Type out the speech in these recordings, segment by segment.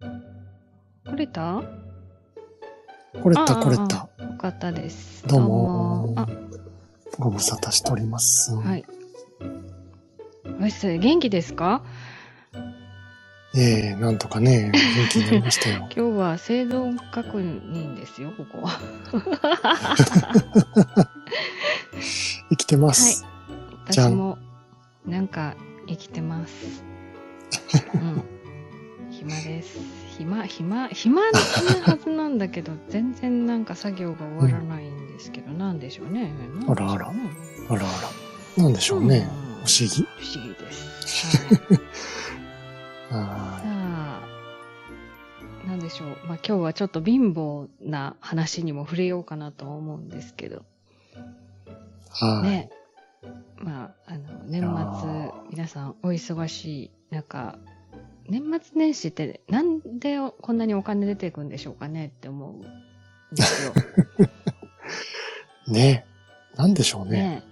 来れた？これった、ああこれった。よかったです。どうもあ、ご無沙汰しております。はい。おし元気ですか？ええなんとかね、元気になりましたよ。今日は生存確認ですよ、ここは。生きてます。じゃん私も、なんか、生きてます。うん。暇です。暇、暇、暇なはずなんだけど、全然なんか作業が終わらないんですけど、なんでしょうね。あらあらあらあら。なんでしょうね。うん不思議。不思議です。はい あ、なんでしょう。まあ今日はちょっと貧乏な話にも触れようかなとは思うんですけど。い。はい。ね。まあ、あの、年末ー、皆さんお忙しい中、年末年始ってなんでこんなにお金出ていくんでしょうかねって思うんですよ。ねなんでしょうね。ね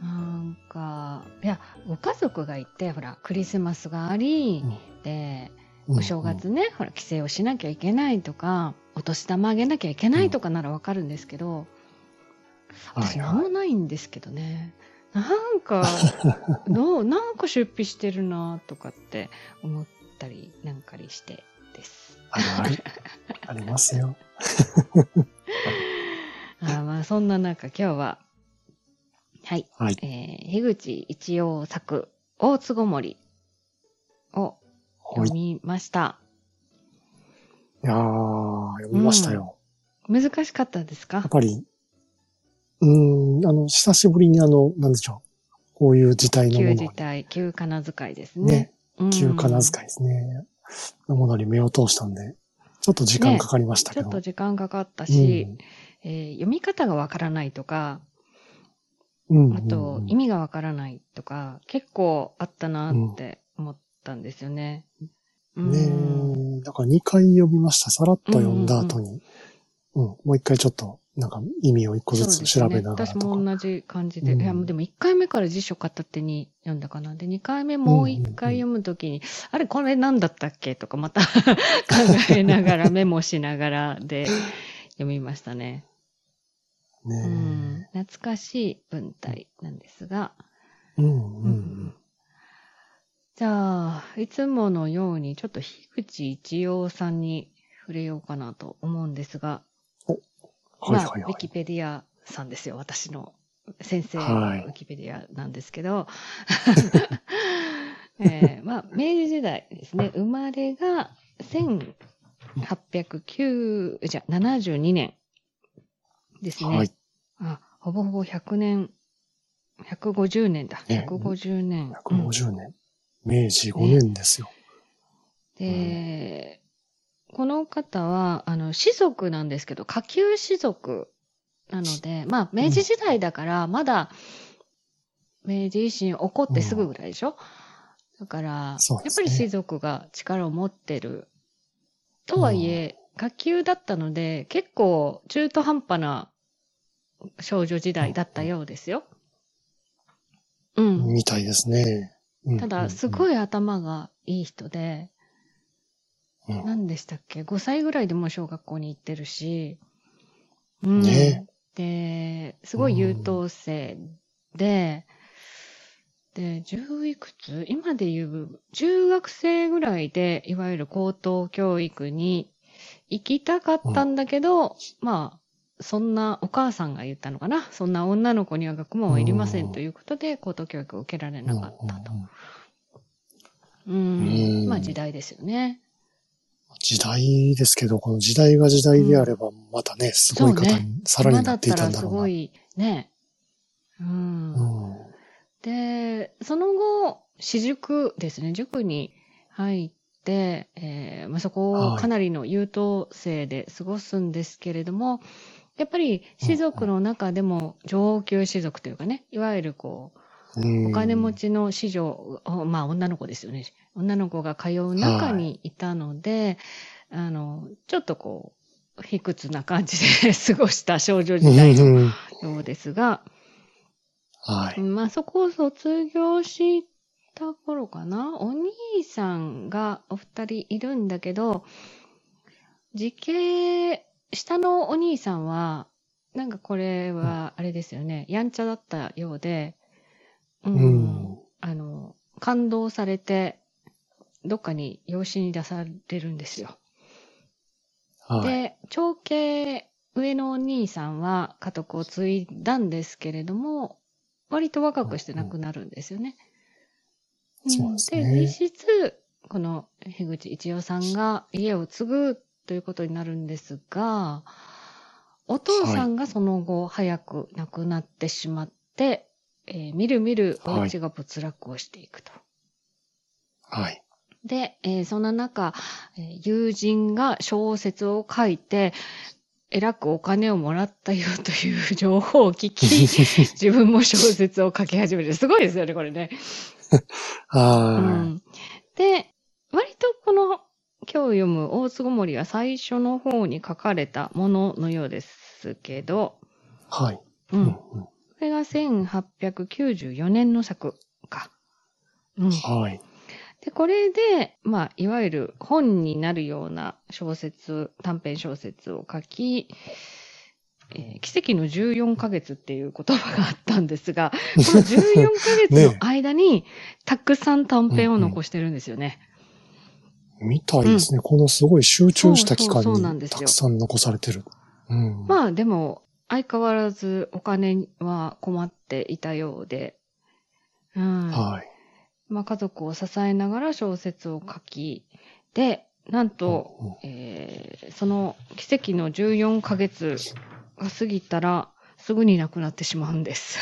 なんか、いや、ご家族がいて、ほら、クリスマスがあり、で、うんお正月ね、ほら、帰省をしなきゃいけないとか、お年玉あげなきゃいけないとかならわかるんですけど、私、はいはいなんもないんですけどね。なんか、どう、なんか出費してるなとかって思ったりなんかりしてです。あるあ りますよ。あーまあ、そんな中、今日は、はい、はい。えー、樋口一葉作、大津ごもりをはい。読みました。いやー、読みましたよ。難しかったですか？やっぱり、うーん、あの、久しぶりにあの、なんでしょう。こういう事態の旧もの字体、旧仮名遣いですねね。うん旧仮名遣いですね。のものに目を通したんで、ちょっと時間かかりましたけど。ちょっと時間かかったうし、んえー読み方がわからないとか、うんあと意味がわからないとか、結構あったなって思ったんですよね。うんねえ、だから2回読みました。さらっと読んだ後に、うんもう一回ちょっと、なんか意味を一個ずつ調べながら私とか。も同じ感じで。うんいや、でも1回目から辞書片手に読んだかな。で、2回目もう1回読むときに、あれ、これ何だったっけ？とかまた 考えながら、メモしながらで読みましたね。ねうん、懐かしい文体なんですが、え。うん、うん、じゃあ、いつものようにちょっと樋口一葉さんに触れようかなと思うんですが、はい、まあ、はい、ウィキはい。ペディアさんですよ、私の先生はいのウィキペディアなんですけど、えーまあ、明治時代ですね、生まれが1809、じゃ、72年ですね。はい。あ、ほぼほぼ100年、150年だ。ね150年。うん150年。明治5年ですよ。で、この方は、あの、士族なんですけど、下級士族なので、まあ、明治時代だから、まだ、明治維新起こってすぐぐらいでしょ、だから、ねやっぱり士族が力を持ってる。とはいえ、下級だったので、結構中途半端な少女時代だったようですよ。うん。みたいですね。うんただ、すい。ごい頭がいい人で、うん。何でしたっけ ?5 歳ぐらいでもう小学校に行ってるし、うん。ねで、すごい優等生で、で、十いくつ？今で言う、中学生ぐらいで、いわゆる高等教育に行きたかったんだけど、まあ、そんなお母さんが言ったのかな？そんな女の子には学問はいりませんということで、高等教育を受けられなかったと。うんうんうん。うん。うん。まあ時代ですよね。時代ですけど、この時代が時代であれば、またね、すごい方に、さらになっていたんだ今だったらすろうな。ごいね。うん。うんで、その後、私塾ですね、塾に入って、えーまあ、そこをはいかなりの優等生で過ごすんですけれども、やっぱり士族の中でも上級士族というかね、いわゆるこう、うんお金持ちの子女、おまあ女の子ですよね。女の子が通う中にいたので、あの、ちょっとこう、卑屈な感じで過ごした少女時代のうんようですが、はい。まあそこを卒業した頃かな。お兄さんがお二人いるんだけど、時系、下のお兄さんは、なんかこれは、あれですよね、やんちゃだったようで、うん、うんあの、感動されて、どっかに養子に出されるんですよ。はい。で、長兄、上のお兄さんは家督を継いだんですけれども、割と若くして亡くなるんですよね。うんそうですねで、実質、この樋口一葉さんが家を継ぐということになるんですが、お父さんがその後早く亡くなってしまって、えーみるみるお家が没落をしていくと。はい。で、えーそんな中、えー友人が小説を書いて、えらくお金をもらったよという情報を聞き、自分も小説を書き始める。すごいですよね、これね。うはん、で、割とこの今日読む大津ごもりは最初の方に書かれたもののようですけど、い。はい。う。うんんこれが1894年の作か。うん。はい。で、これで、まあ、いわゆる本になるような小説、短編小説を書き、えー奇跡の14ヶ月っていう言葉があったんですが、この14ヶ月の間に、たくさん短編を残してるんですよね。みたいですね。このすごい集中した期間そうそうそうなんですよにたくさん残されてる。うん。まあ、でも、相変わらずお金は困っていたようで、うん。はい。まあ、家族を支えながら小説を書き、で、なんと、うんうんえーその奇跡の14ヶ月が過ぎたら、すぐに亡くなってしまうんです。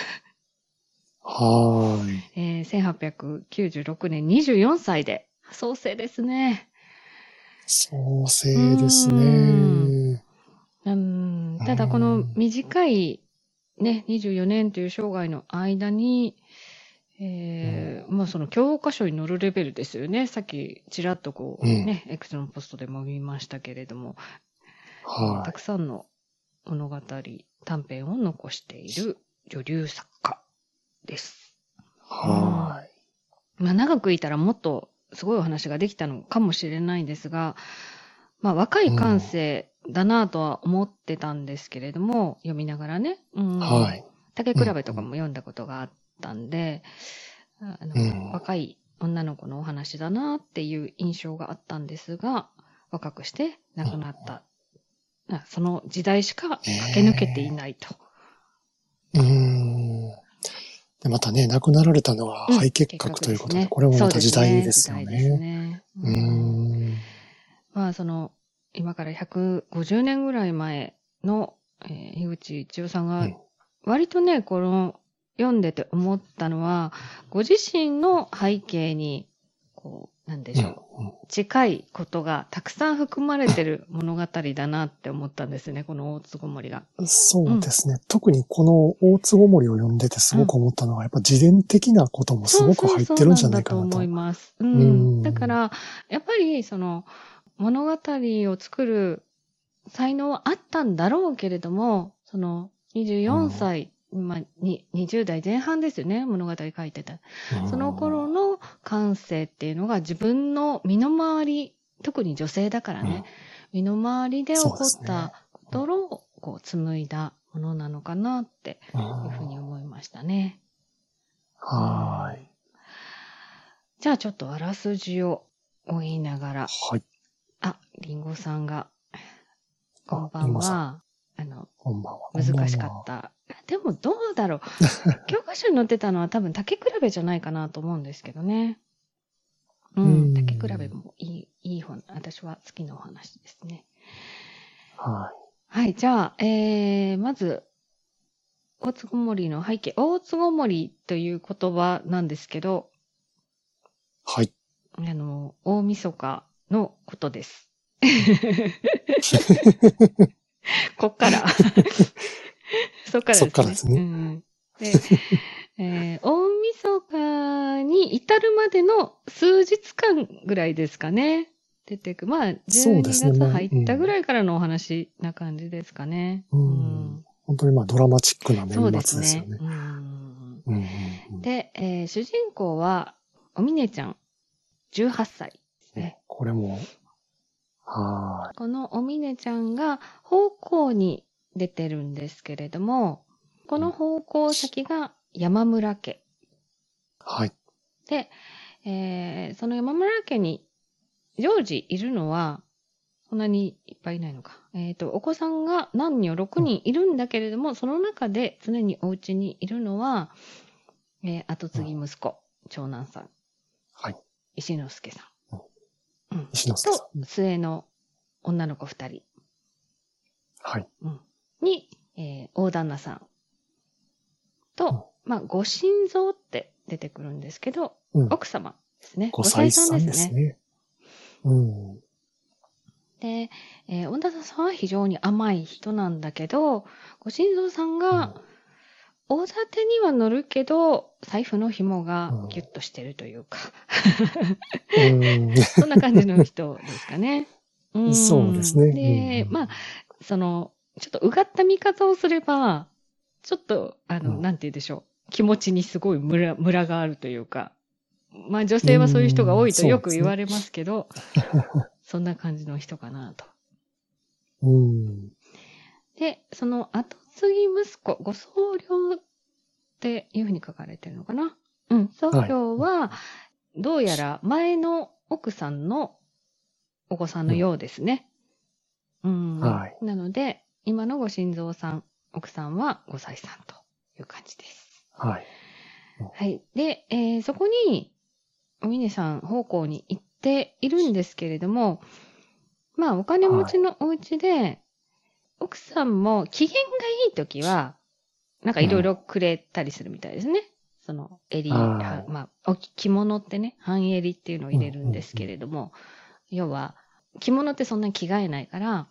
はーい。えー1896年24歳で、創生ですね。創生ですうね。うん。ただこの短いね、24年という生涯の間に、えーまあその教科書に載るレベルですよね。さっきちらっとこうね、エクスのポストでも見ましたけれども、はたくさんの物語、短編を残している女流作家です。い。はまあ長くいたらもっとすごいお話ができたのかもしれないんですが、まあ若い感性だなとは思ってたんですけれども、読みながらね。うんい。はい。竹比べとかも読んだことがあったんで、あのうん若い女の子のお話だなっていう印象があったんですが、若くして亡くなった。あその時代しか駆け抜けていないと。うーん。で、またね、亡くなられたのはうん肺結核ということで、結これもまた時代ですよそうですね。ね。うーん。まあ、その、今から150年ぐらい前の、えー、樋口一葉さんがうん、割とね、この、読んでて思ったのは、ご自身の背景に、こう、なんでしょう、うん近いことがたくさん含まれてる物語だなって思ったんですね、この大津ごもりが。うんそうですね。特にこの大津ごもりを読んでてすごく思ったのは、やっぱ自伝的なこともすごく入ってるんじゃないかなと。そうそうそうなんだと思います。う。うんんだから、やっぱり、その、物語を作る才能はあったんだろうけれども、その、24歳、まあ、に20代前半ですよね、物語書いてた。うんその頃の感性っていうのが自分の身の回り、特に女性だからね、身の回りで起こったことを、こう、紡いだものなのかなってうんいうふうに思いましたね。はーい。じゃあちょっとあらすじを追いながら。はい。あ、リンゴさんが、こんあばんは。あの、こんばんは。難しかった。でもどうだろう。教科書に載ってたのは多分竹比べじゃないかなと思うんですけどね。ううんん、竹比べもいい、いい本、私は好きなお話ですね。ははい、じゃあ、えー、まず、大津ごもりの背景。大津ごもりという言葉なんですけど、い。はい。あの、大晦日のことです。こっから。そっからですね。そっからですねうん、で、えー大晦日に至るまでの数日間ぐらいですかね。出てく。まあ、12そうですね月入ったぐらいからのお話な感じですかね。うん本当にまあドラマチックな年末。ですよね。で、えー主人公は、おみねちゃん、18歳これも、はこのおみねちゃんが方向に出てるんですけれども、この方向先が山村家。い。はい。で、えーその山村家に常時いるのは、そんなにいっぱいいないのか。えっ、と、お子さんが何人6人いるんだけれども、その中で常にお家にいるのは、えー後継ぎ息子、長男さん、はい。石之助さん。うん。石さと、末の女の子2人。ん。はい。うんに、えー大旦那さんと、まあ、ご心臓って出てくるんですけど、うん。奥様ですね。ご妻さんですね。うん。で、えー、恩田さんは非常に甘い人なんだけど、ご心臓さんが、大盾には乗るけど、財布の紐がギュッとしてるというか、うん。そんな感じの人ですかね。んそうですねで、うんまあ、その、ちょっとうがった見方をすれば、ちょっと、あの、うんなんて言うでしょう。気持ちにすごいムラ、ムラがあるというか、まあ女性はそういう人が多いとよく言われますけど、そんな感じの人かなと。うん。で、その後継ぎ息子、ご僧侶っていうふうに書かれてるのかな？うん、僧侶は、どうやら前の奥さんのお子さんのようですね。うん。はいなので、今のご心臓さん、奥さんは5歳さんという感じです。はい。はい。で、えーそこに、おみねさん方向に行っているんですけれども、まあ、お金持ちのお家で、奥さんも機嫌がいいときは、なんかいろいろくれたりするみたいですね。その、襟、はいはまあ、お着物ってね、半襟っていうのを入れるんですけれども、要は、着物ってそんなに着替えないから、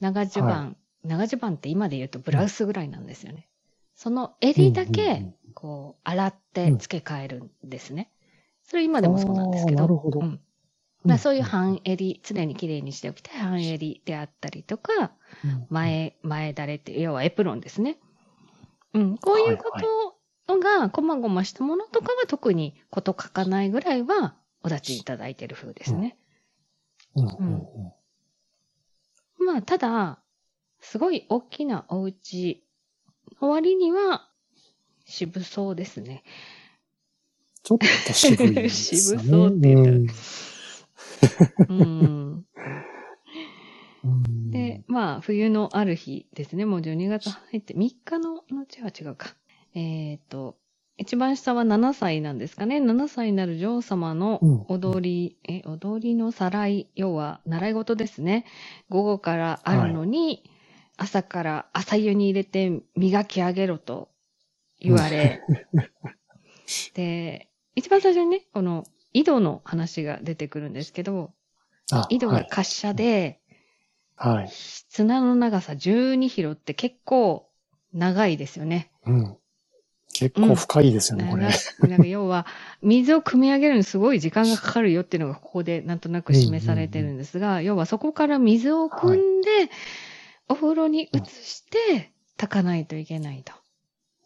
長襦袢、は長襦袢って今で言うとブラウスぐらいなんですよね。その襟だうんうんけうん、こう、洗って付け替えるんですね。それ今でもそうなんですけど。なるほどうんまあ、そういう半襟、常に綺麗にしておきたい半襟であったりとか、うん、前、前だれって、要はエプロンですね。うん、こういうことが、こまごましたものとかは特にこと書かないぐらいは、お立ちいただいてる風ですね。うん。うん。うん。まあ、ただ、すごい大きなお家の割には、渋そうですね。ちょっと渋いですよね。渋そうって言ったらうんうん。うんで、まあ、冬のある日ですね。もう12月入って3日の後は違うか。えっ、と、一番下は7歳なんですかね。7歳になる女王様の踊り、え、踊りのさらい、要は習い事ですね。午後からあるのに、朝から朝湯に入れて磨き上げろと言われ、で、一番最初にね、この井戸の話が出てくるんですけど、あ井戸が滑車で、はい。はい。綱の長さ12キロって結構長いですよね。うん。結構深いですよね、これ。長いなんか要は、水を汲み上げるのにすごい時間がかかるよっていうのがここでなんとなく示されてるんですが、要はそこから水を汲んで、お風呂に移して炊かないといけないと。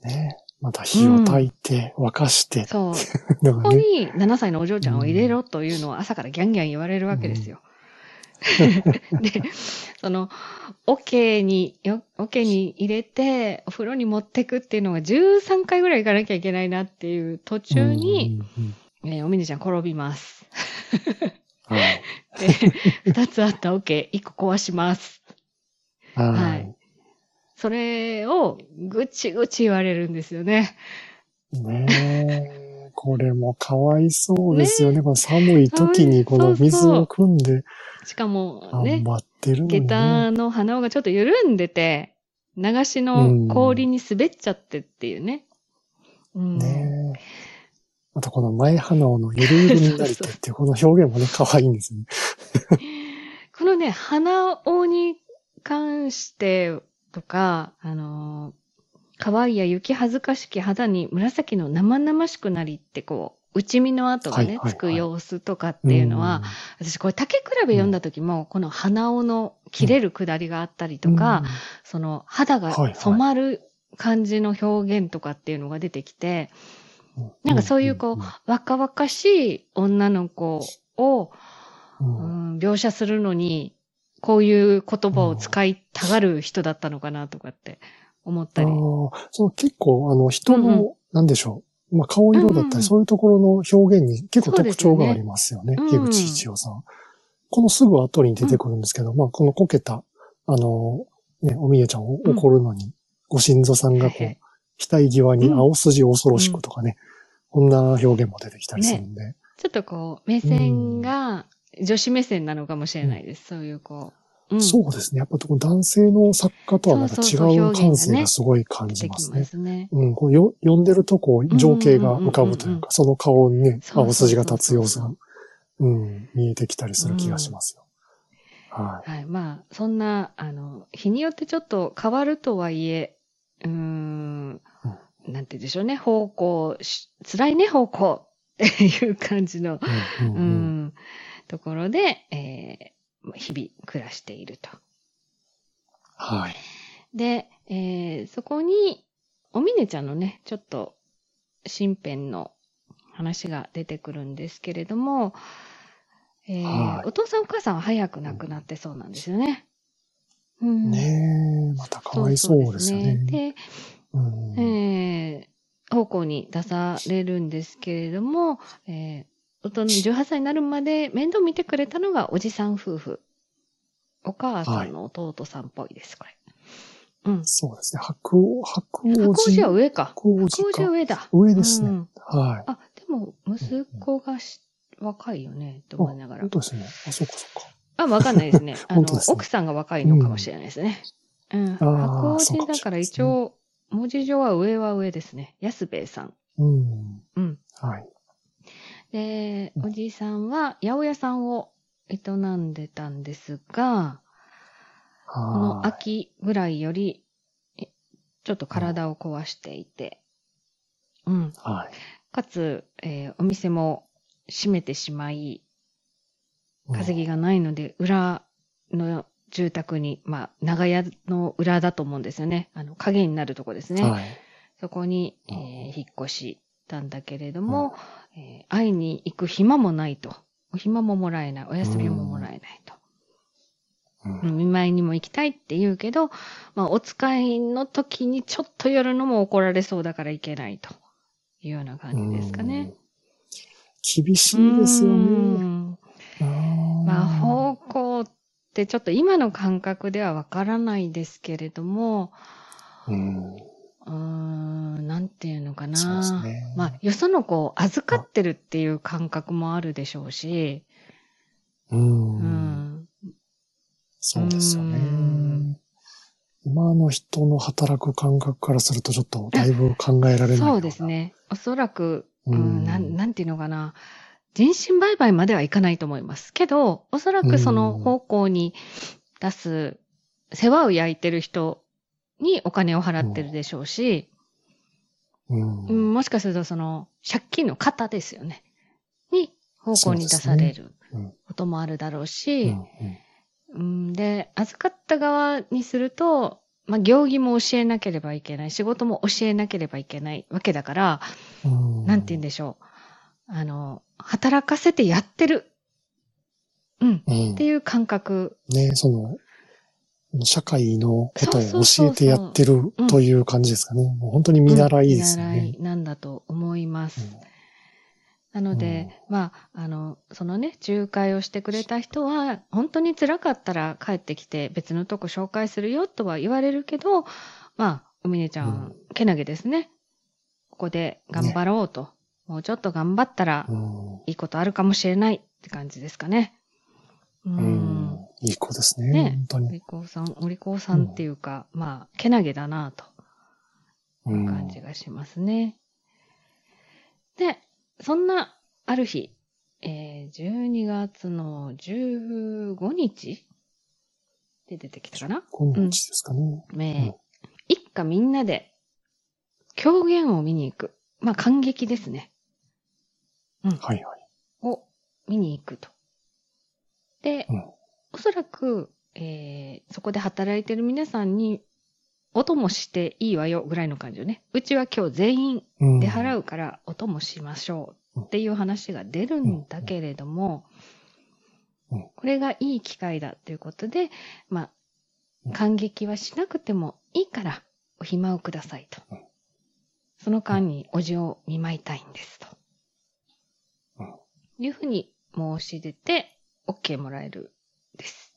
ねまた火を焚いて、沸かして、そう。のがね。ここに7歳のお嬢ちゃんを入れろというのを朝からギャンギャン言われるわけですよ。で、その、桶に、よ桶に入れて、お風呂に持ってくっていうのが13回ぐらい行かなきゃいけないなっていう途中に、うんうんえーおみねちゃん転びます。うん、はい。で、2つあった桶、1個壊します。ははいい。それをぐちぐち言われるんですよね。ねえ。これもかわいそうですよね。この寒い時にこの水を汲んでしかもね頑、張ってるのに、ね。下駄の鼻緒がちょっと緩んでて、流しの氷に滑っちゃってっていうね。うん。ねえ。またこの前鼻緒のゆるゆるになりてっていうこの表現もね、可愛いんですよね。このね、鼻緒に関してとか、あのー、可愛いや雪恥ずかしき肌に紫の生々しくなりってこう、内身の跡がね、はいはいはい。つく様子とかっていうのは、私これ竹比べ読んだ時も、この鼻緒の切れるくだりがあったりとか、その肌がはいはい染まる感じの表現とかっていうのが出てきて、なんかそういうこう、若々しい女の子を、ううんん、描写するのに、こういう言葉を使いたがる人だったのかなとかって思ったり。ああ、そう、結構、あの、人の、うんうん。なんでしょう。まあ、顔色だったり、うんうんそういうところの表現に結構特徴がありますよね。よね樋口一葉さん。このすぐ後に出てくるんですけど、まあ、このこけた、あの、ね、おみえちゃんを怒るのに、ご心臓さんがこう、額際に青筋恐ろしくとかね、こんな表現も出てきたりするんで。ちょっとこう、目線が女子目線なのかもしれないです。そういうこう。うん。そうですね。やっぱこの男性の作家とはまた違そうそうそうう感性がすごい感じますね。ますね。うん、こうよ読んでるとこう情景が浮かぶといううんうんうんうんか、その顔にね、そう青筋が立つ様子がそう、うん、見えてきたりする気がしますよ。ははい。まあ、そんな、あの、日によってちょっと変わるとはいえ、うーん、なんて言うんでしょうね、方向し、辛いね、方向っていう感じの、い。うんううんうんん、ところで、えー、日々暮らしていると。はい。で、えーそこに、おみねちゃんのね、ちょっと、身辺の話が出てくるんですけれども、えーはいお父さんお母さんは早く亡くなってそうなんですよね。うん、ねえ、またかわいそうですよね。で、うんえー、奉公に出されるんですけれども、えー、大人18歳になるまで面倒見てくれたのがおじさん夫婦。お母さんの弟さんっぽいです、これ。うん。そうですね。白王、白王白王子は子。上か。白王子は。上だ。上ですね。うんはい。あ、でも、息子がし若いよね、と思いながら本。当ですね。あ、そうかそうか。あ、わかんないですね。あの奥さんが若いのかもしれないですね。うん。白王子だから一応、文字上は上は上ですね。安兵衛さん。うん。うん。はい。で、うんおじいさんは八百屋さんを営んでたんですが、このは秋ぐらいより、えちょっと体を壊していて、うん。い。はい。かつ、えーお店も閉めてしまい、稼ぎがないので、裏の住宅に、まあ、長屋の裏だと思うんですよね。あの、影になるとこですね。はい。そこに、えうんー引っ越したんだけれども、えー会いに行く暇もないと。お暇ももらえない。お休みももらえないと。うんうん見舞いにも行きたいって言うけど、まあ、お使いの時にちょっと寄るのも怒られそうだから行けないというような感じですかね。うん。厳しいですようね。んまあ、方向ってちょっと今の感覚ではわからないですけれども、うん。うーん、なんていうのかな。そうですねまあ、よその子を預かってるっていう感覚もあるでしょうし、う。うんん。そうですようねん。今の人の働く感覚からするとちょっとだいぶ考えられない。そうですね。おそらく、ううんん、なん、なんていうのかな。人身売買まではいかないと思います。けど、おそらくその方向に出す、世話を焼いてる人にお金を払ってるでしょうし、うん。うん、もしかするとその借金の方ですよね。に方向に出されるうんこともあるだろううし、んうん、で、預かった側にすると、まあ、行儀も教えなければいけない、仕事も教えなければいけないわけだから、うんなんて言うんでしょう。あの、働かせてやってる。うん。うんっていう感覚。ね、その、社会のことを教えてやってるという感じですかね。もう本当に見習いですようん見習ね。いなんだと思います。うんなので、まあ、あの、そのね、仲介をしてくれた人は、本当に辛かったら帰ってきて別のとこ紹介するよとは言われるけど、まあ、おみねちゃん、けなげですね。ここで頑張ろうと。もうちょっと頑張ったらうんいいことあるかもしれないって感じですかね。う。うんんいい子ですね。ねお本当に。利口さん、お利口さんっていうか、まあ、けなげだなとうん感じがしますね。で、そんな、ある日、えー、12月の15日で出てきたかな？今日ですかね。ねえ一家みんなで狂言を見に行く。まあ、感激ですね。はいはい。を見に行くと。で、うんおそらく、えーそこで働いてる皆さんに音もしていいわよぐらいの感じよね。うちは今日全員うん。出払うから音もしましょうっていう話が出るんだけれどもうん、これがいい機会だということで、まうんあ、感激はしなくてもいいからお暇をくださいとうん。その間におじを見舞いたいんですと。うんいうふうに申し出て OK もらえるです。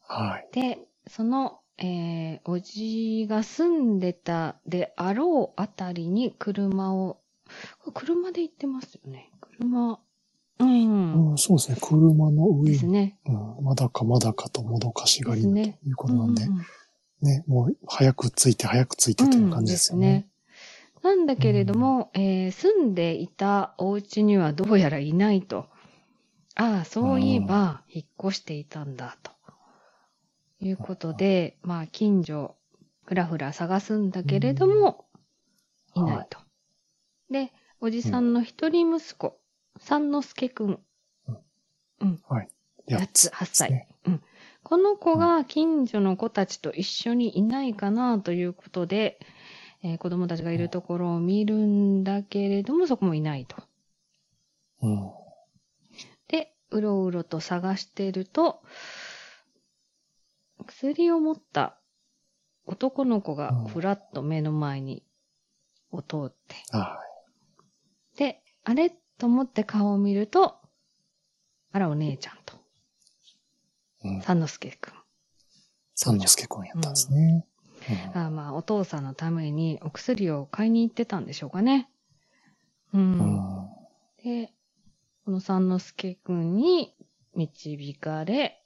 はい。で、その、えー、おじが住んでたであろうあたりに車を、車で行ってますよね。車、うん。うん、そうですね。車の上に、ですね。うん、まだかまだかともどかしがりのということなんで、うんうんね、もう早く着いて早く着いてという感じですよね。なんだけれども、えー住んでいたお家にはどうやらいないと。ああ、そういえば、引っ越していたんだ、ということで、まあ、近所、ふらふら探すんだけれども、いうんないと。で、おじさんの一人息子、三之助くん、や8つ、8歳。ねうん。この子が近所の子たちと一緒にいないかなということで、えー子供たちがいるところを見るんだけれども、そこもいないと。うん。で、うろうろと探してると、薬を持った男の子がうんふらっと目の前にを通って、はで、あれと思って顔を見ると、あらお姉ちゃんと、い。うん。三之助くん。三之助君やったんですね。うんあまあ、お父さんのためにお薬を買いに行ってたんでしょうかね。う。うんん。で、この三之助くんに導かれ、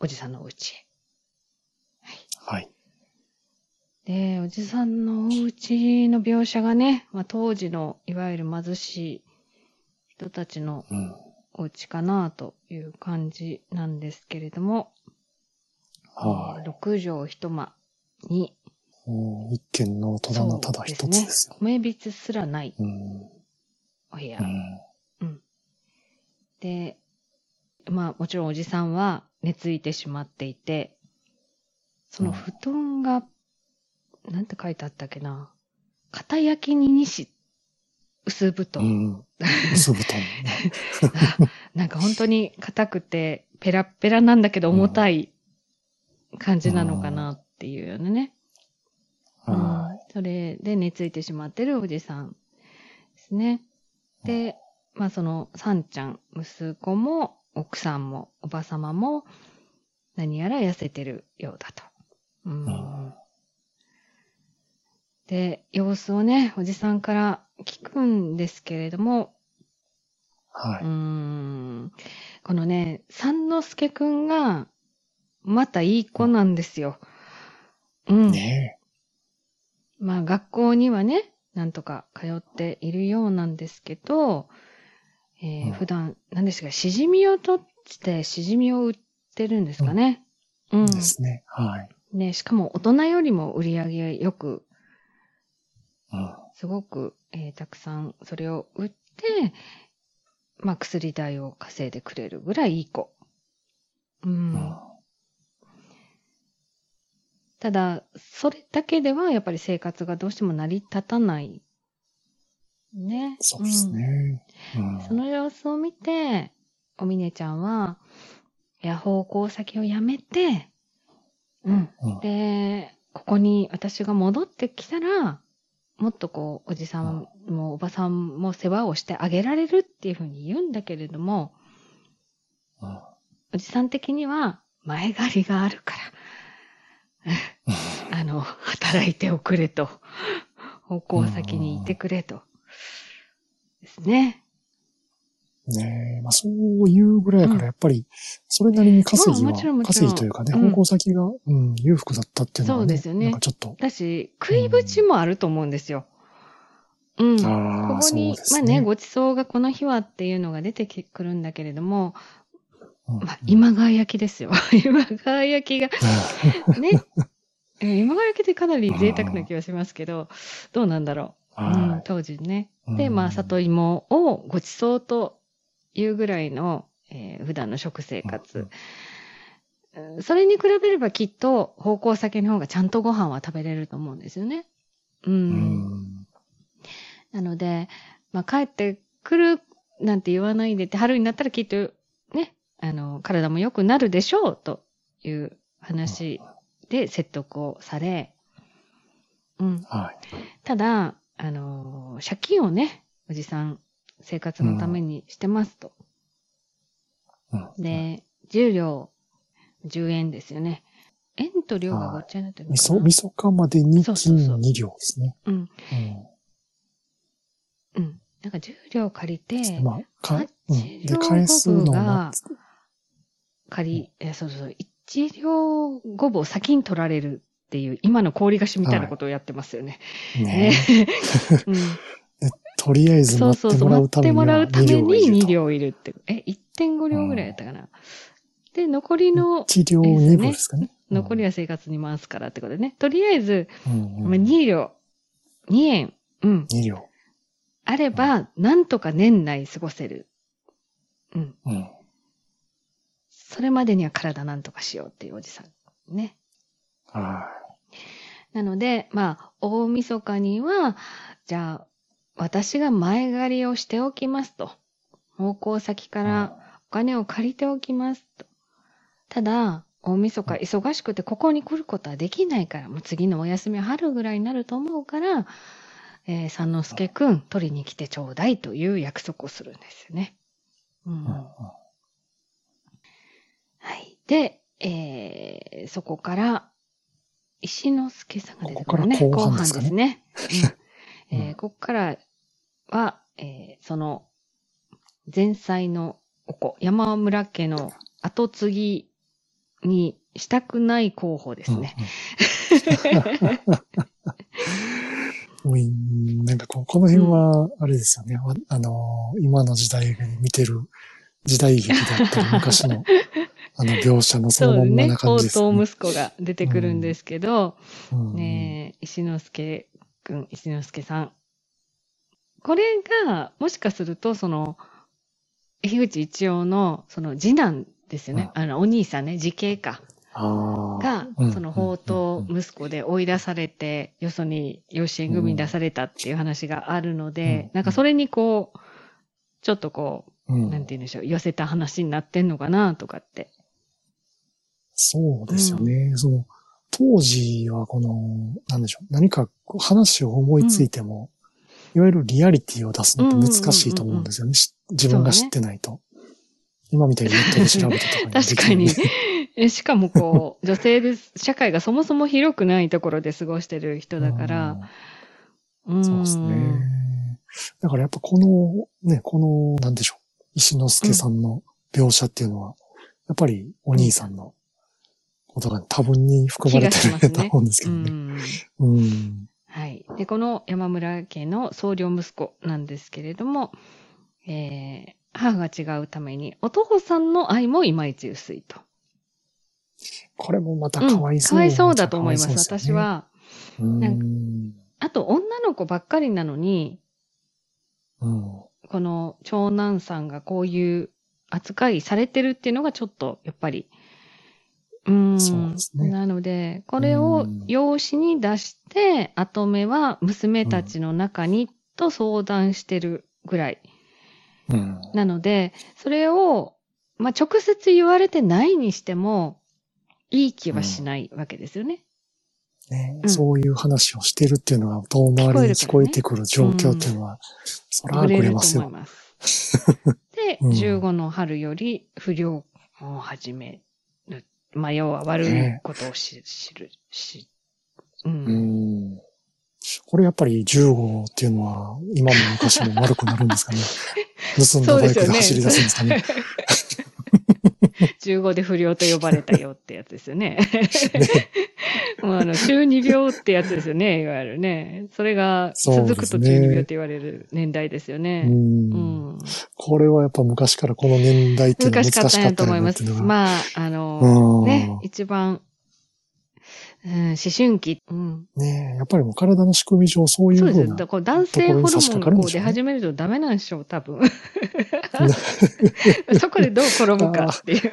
おじさんのお家へ。はい。で、おじさんのお家の描写がね、まあ、当時のいわゆる貧しい人たちのうん。お家かなという感じなんですけれども、はえー六畳一間に、一軒の戸棚ただ一つですよ。米びつすらないうん。お部屋。うん。で、まあもちろんおじさんは寝ついてしまっていて、その布団が、なんて書いてあったっけな。片焼きに西、薄布う団。ん。薄布団。なんか本当に硬くて、ペラッペラなんだけど重たい感じなのかなっていうようなね。はうんそれで寝ついてしまってるおじさんですね。で、まあその、さんちゃん、息子も、奥さんも、おばさまも、何やら痩せてるようだと。うんうんで、様子をね、おじさんから聞くんですけれども、い。はい。ん、このね、三之助くんが、またいい子なんですよ。うん。ねまあ学校にはね、なんとか通っているようなんですけど、えーうん普段、何ですか、しじみを取って、しじみを売ってるんですかね？うん。ですね。はい。ね、しかも大人よりも売り上げよく、うん。すごく、えーたくさんそれを売って、まあ薬代を稼いでくれるぐらいいい子。うん。うんただ、それだけではやっぱり生活がどうしても成り立たない。ね。そうですね。うんうん。その様子を見て、おみねちゃんは、いや、方向先をやめて、うん。うんで、ここに私が戻ってきたら、もっとこう、おじさんもおばさんも世話をしてあげられるっていうふうに言うんだけれども、うんおじさん的には前借りがあるから、あの、働いておくれと、方向先にいてくれと。ですね。ねえ、まあそういうぐらいやから、やっぱり、それなりに稼ぎは、稼ぎというかね、うん方向先が、うん、裕福だったっていうのは、ね、そうですよねなんかちょっと、だし、食いぶちもあると思うんですよ。うん。こああ、そうこに、ね。まあね、ごちそうがこの日はっていうのが出てくるんだけれども、うんまあ、今川焼きですよ。今川焼きが、ね。えー今川焼きってかなり贅沢な気がしますけど、どうなんだろう。うんは、当時ね。いで、まあ、里芋をごちそうというぐらいの、えー普段の食生活うんそれに比べればきっと方向先の方がちゃんとご飯は食べれると思うんですよね。う。うんん。なので、まあ、帰ってくるなんて言わないでって、春になったらきっとね、あの、体も良くなるでしょうという話で説得をされ、うん。はい。ただ、あの、借金をね、おじさん、生活のためにしてますと。うん、で、10両、10円ですよね。円と両がごっちゃになってるのみそ、みそかまでにそうそうそう金2両ですね。うん。うん。うん。なんか10両借りて、まあ、か、うん。8で、両返すの5分がが、借り、え、そうそうそう、1両5分を先に取られるっていう、今の氷菓子みたいなことをやってますよね。ねね。うんとりあえず待ってそうそうそう。待ってもらうためにはもらうため2両がいに2るって。え、1.5両ぐらいやったかな。で、残りの、1両2分ですかね。残りは生活に回すからってことでね。とりあえず、うんうんまあ2両、2円、うん、2両。あれば、なんとか年内過ごせる。うん。うん。それまでには体なんとかしようっていうおじさん。ね。はなので、まあ、大晦日には、じゃあ、私が前借りをしておきますと。方向先からお金を借りておきますと。ただ、大晦日忙しくてここに来ることはできないから、もう次のお休みは春ぐらいになると思うから、えー、三之助くん取りに来てちょうだいという約束をするんですよね。うんはい。で、えー、そこから、石之助さんが出てくるね。後半ですかねね。うんえここからは、えーその、前妻のお子、山村家の後継ぎにしたくない候補ですね。うんうん なんかこう、この辺は、あれですよね。わあのー、今の時代に見てる時代劇だったり、昔の、あの、描写のそのまんまな。感宝じですね。刀息子が出てくるんですけど、うんねえ、石之助くん、石之助さん。これが、もしかすると、その、樋口一葉の、その次男ですよね。あの、お兄さんね、自警か。がうん、その宝刀息子で追い出されて、よそに養子縁組に出されたっていう話があるので、うんなんかそれにこう、ちょっとこうんう、なんて言うんでしょう、寄せた話になってんのかなとかって。そうですよね。その、当時はこの、なんでしょう。何か話を思いついても、いわゆるリアリティを出すのって難しいと思うんですよね。し自分が知ってないと。今みたいにネットで調べてとか確かに。えしかもこう、女性です。社会がそもそも広くないところで過ごしてる人だから、う。うんんそうですね。だからやっぱこの、ね、この、なんでしょう。石之助さんの描写っていうのは、やっぱりお兄さんの多分に含まれてると思うんですけうどね。ん。うん。はい。で、この山村家の総領息子なんですけれども、えー、母が違うために、お父さんの愛もいまいち薄いと。これもまたうんかわいそう、かわいそうだと思います、ね。私は。うん。あと、女の子ばっかりなのに、うん。この長男さんがこういう扱いされてるっていうのがちょっと、やっぱり、うーん。そうですねなので、これを養子に出して、後目は娘たちの中にと相談してるぐらい。うん。なので、それを、まあ、直接言われてないにしても、いい気はしないわけですよね。ねうんそういう話をしてるっていうのが遠回りに聞こえてくる状況っていうのは、そらぶれますよ。思います。で、うん15の春より不良を始める。まあ、要は悪いことをし、知る、し、うん。うん。これやっぱり15っていうのは、今も昔も悪くなるんですかね。盗んだバイクで走り出すんですかね。15で不良と呼ばれたよってやつですよね。もうあの、中二病ってやつですよね、いわゆるね。それが続くと中二病って言われる年代ですよう。ね。うんん。これはやっぱ昔からこの年代って難しかった難しかったと思います。まあ、あの、うんね、一番、うん、思春期。うん。ねえやっぱりもう体の仕組み上そういそううです。だから男性ホルモンがこう出始めるとダメなんでしょう、多分。そこでどう転ぶかっていう。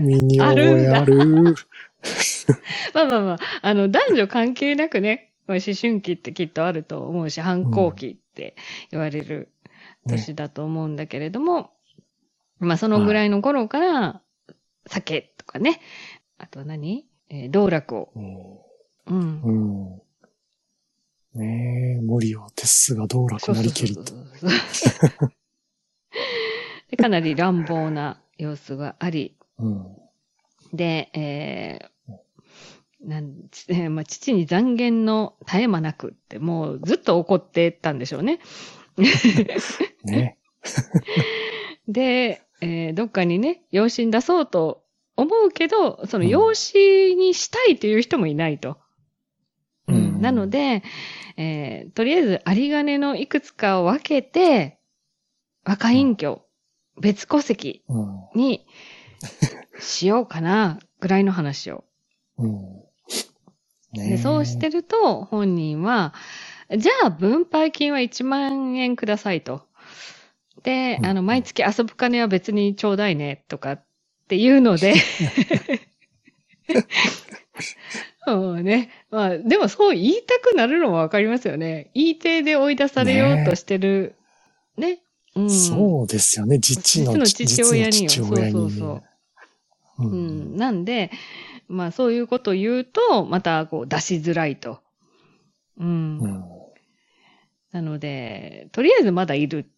身に覚えある。まあまあまあ、あの、男女関係なくね、まあ、思春期ってきっとあると思うし、反抗期って言われる年だと思うんだけれども、まあそのぐらいの頃から、酒とかね、あとは何？えー道楽を。うん。うん。ねえ、森を鉄すが道楽なりけりと。かなり乱暴な様子があり、うん。で、えーなんちえーまあ、父に残言の絶え間なくって、もうずっと怒ってたんでしょうね。ね。で、えーどっかにね、養子に出そうと思うけど、その養子にしたいという人もいないと。うんうんなので、えーとりあえず有り金のいくつかを分けて、若隠居、別戸籍うん。にしようかな、ぐらいの話を。うん。ねでそうしてると、本人は、じゃあ分配金は1万円くださいと。で、うんあの、毎月遊ぶ金は別にちょうだいね、とかっていうので、そうね。まあ、でもそう言いたくなるのもわかりますよね。言い手で追い出されようとしてる、ね。うん。そうですよね。実の父親によ。実の父親にそうそうそう。ううん。なんで、まあそういうことを言うと、またこう出しづらいと。うん。うん。なので、とりあえずまだいる。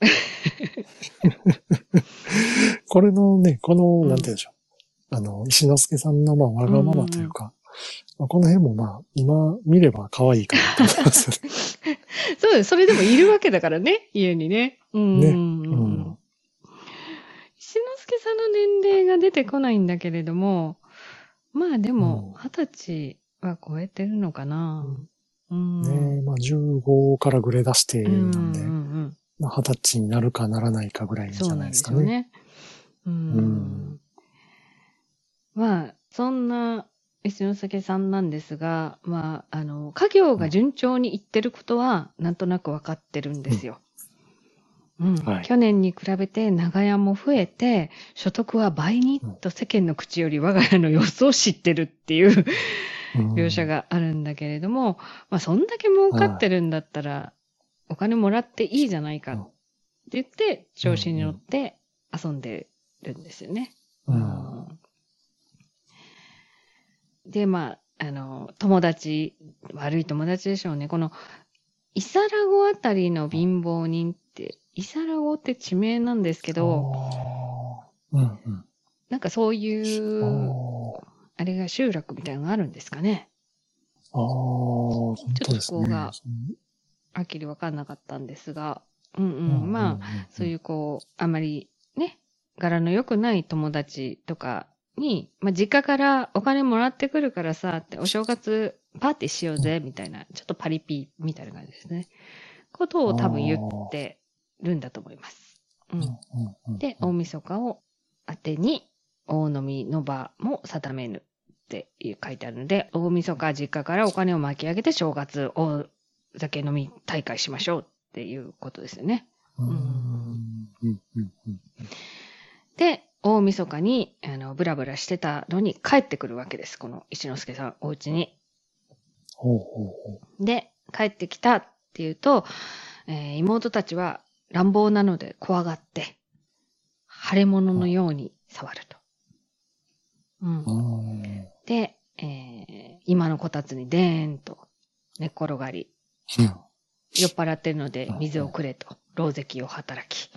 これのね、この、うんなんて言うんでしょう。あの、石之助さんのまあわがままというか、まあこの辺もまあ、今見れば可愛いかなと思いますよね。そうです。それでもいるわけだからね、家にね。うん。ねうんうん石之助さんの年齢が出てこないんだけれども、まあでも、二十歳は超えてるのかな。うん。ねまあ15からグレ出してうんなんで、うんうんまあ二十歳になるかならないかぐらいじゃそうないんですすなでかね。よね。うん。うんまあ、そんな石之助さんなんですが、まあ、あの、家業が順調にいってることは、なんとなくわかってるんですよ。うん。はい。去年に比べて長屋も増えて、所得は倍にうんと世間の口より我が家の様子を知ってるっていううん。描写があるんだけれども、まあそんだけ儲かってるんだったら、お金もらっていいじゃないかって言って、調子に乗って遊んでるんですよね。うん。で、まあ、あの、友達、悪い友達でしょうね。この、イサラゴあたりの貧乏人って、イサラゴって地名なんですけど、う。んうん。なんかそういう、あれが集落みたいなのがあるんですかね。あー、本当ですね。ちょっとここがはっきりわかんなかったんですが、うんうん、まあ、そういうこう、あまりね、柄の良くない友達とかに、まあ、実家からお金もらってくるからさ、って、お正月パーティーしようぜ、みたいな、ちょっとパリピみたいな感じですね。ことを多分言ってるんだと思います。う。うんで、大晦日を当てに、大飲みの場も定めぬっていう書いてあるので、大晦日実家からお金を巻き上げて正月お酒飲み大会しましょうっていうことですよね。うんうんうんうんで、大晦日に、あの、ブラブラしてたのに帰ってくるわけです。この石之助さん、お家に。ほうほうほで、帰ってきたっていうと、えー妹たちは乱暴なので怖がって、腫れ物のように触ると。うんで、えー今のこたつにでーんと寝っ転がり、うん酔っ払ってるので水をくれと、牢石を働き。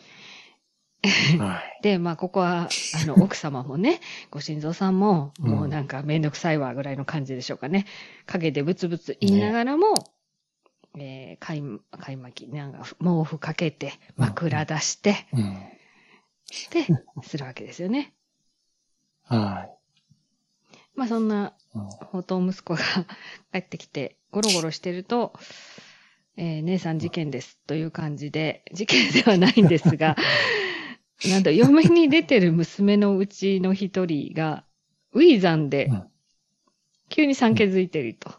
はい。で、まあ、ここは、あの、奥様もね、ご心臓さんも、うんもうなんかめんどくさいわ、ぐらいの感じでしょうかね。陰でブツブツ言いながらも、えー、かい、かい巻き、なんか、毛布かけて、枕出して、うんで、するわけですよね。はまあ、そんないうん。宝刀息子が 帰ってきて、ゴロゴロしてると、えー姉さん事件ですという感じで、事件ではないんですが、なんと、嫁に出てる娘のうちの一人が、ウィーザンでうん、急に産気づいてると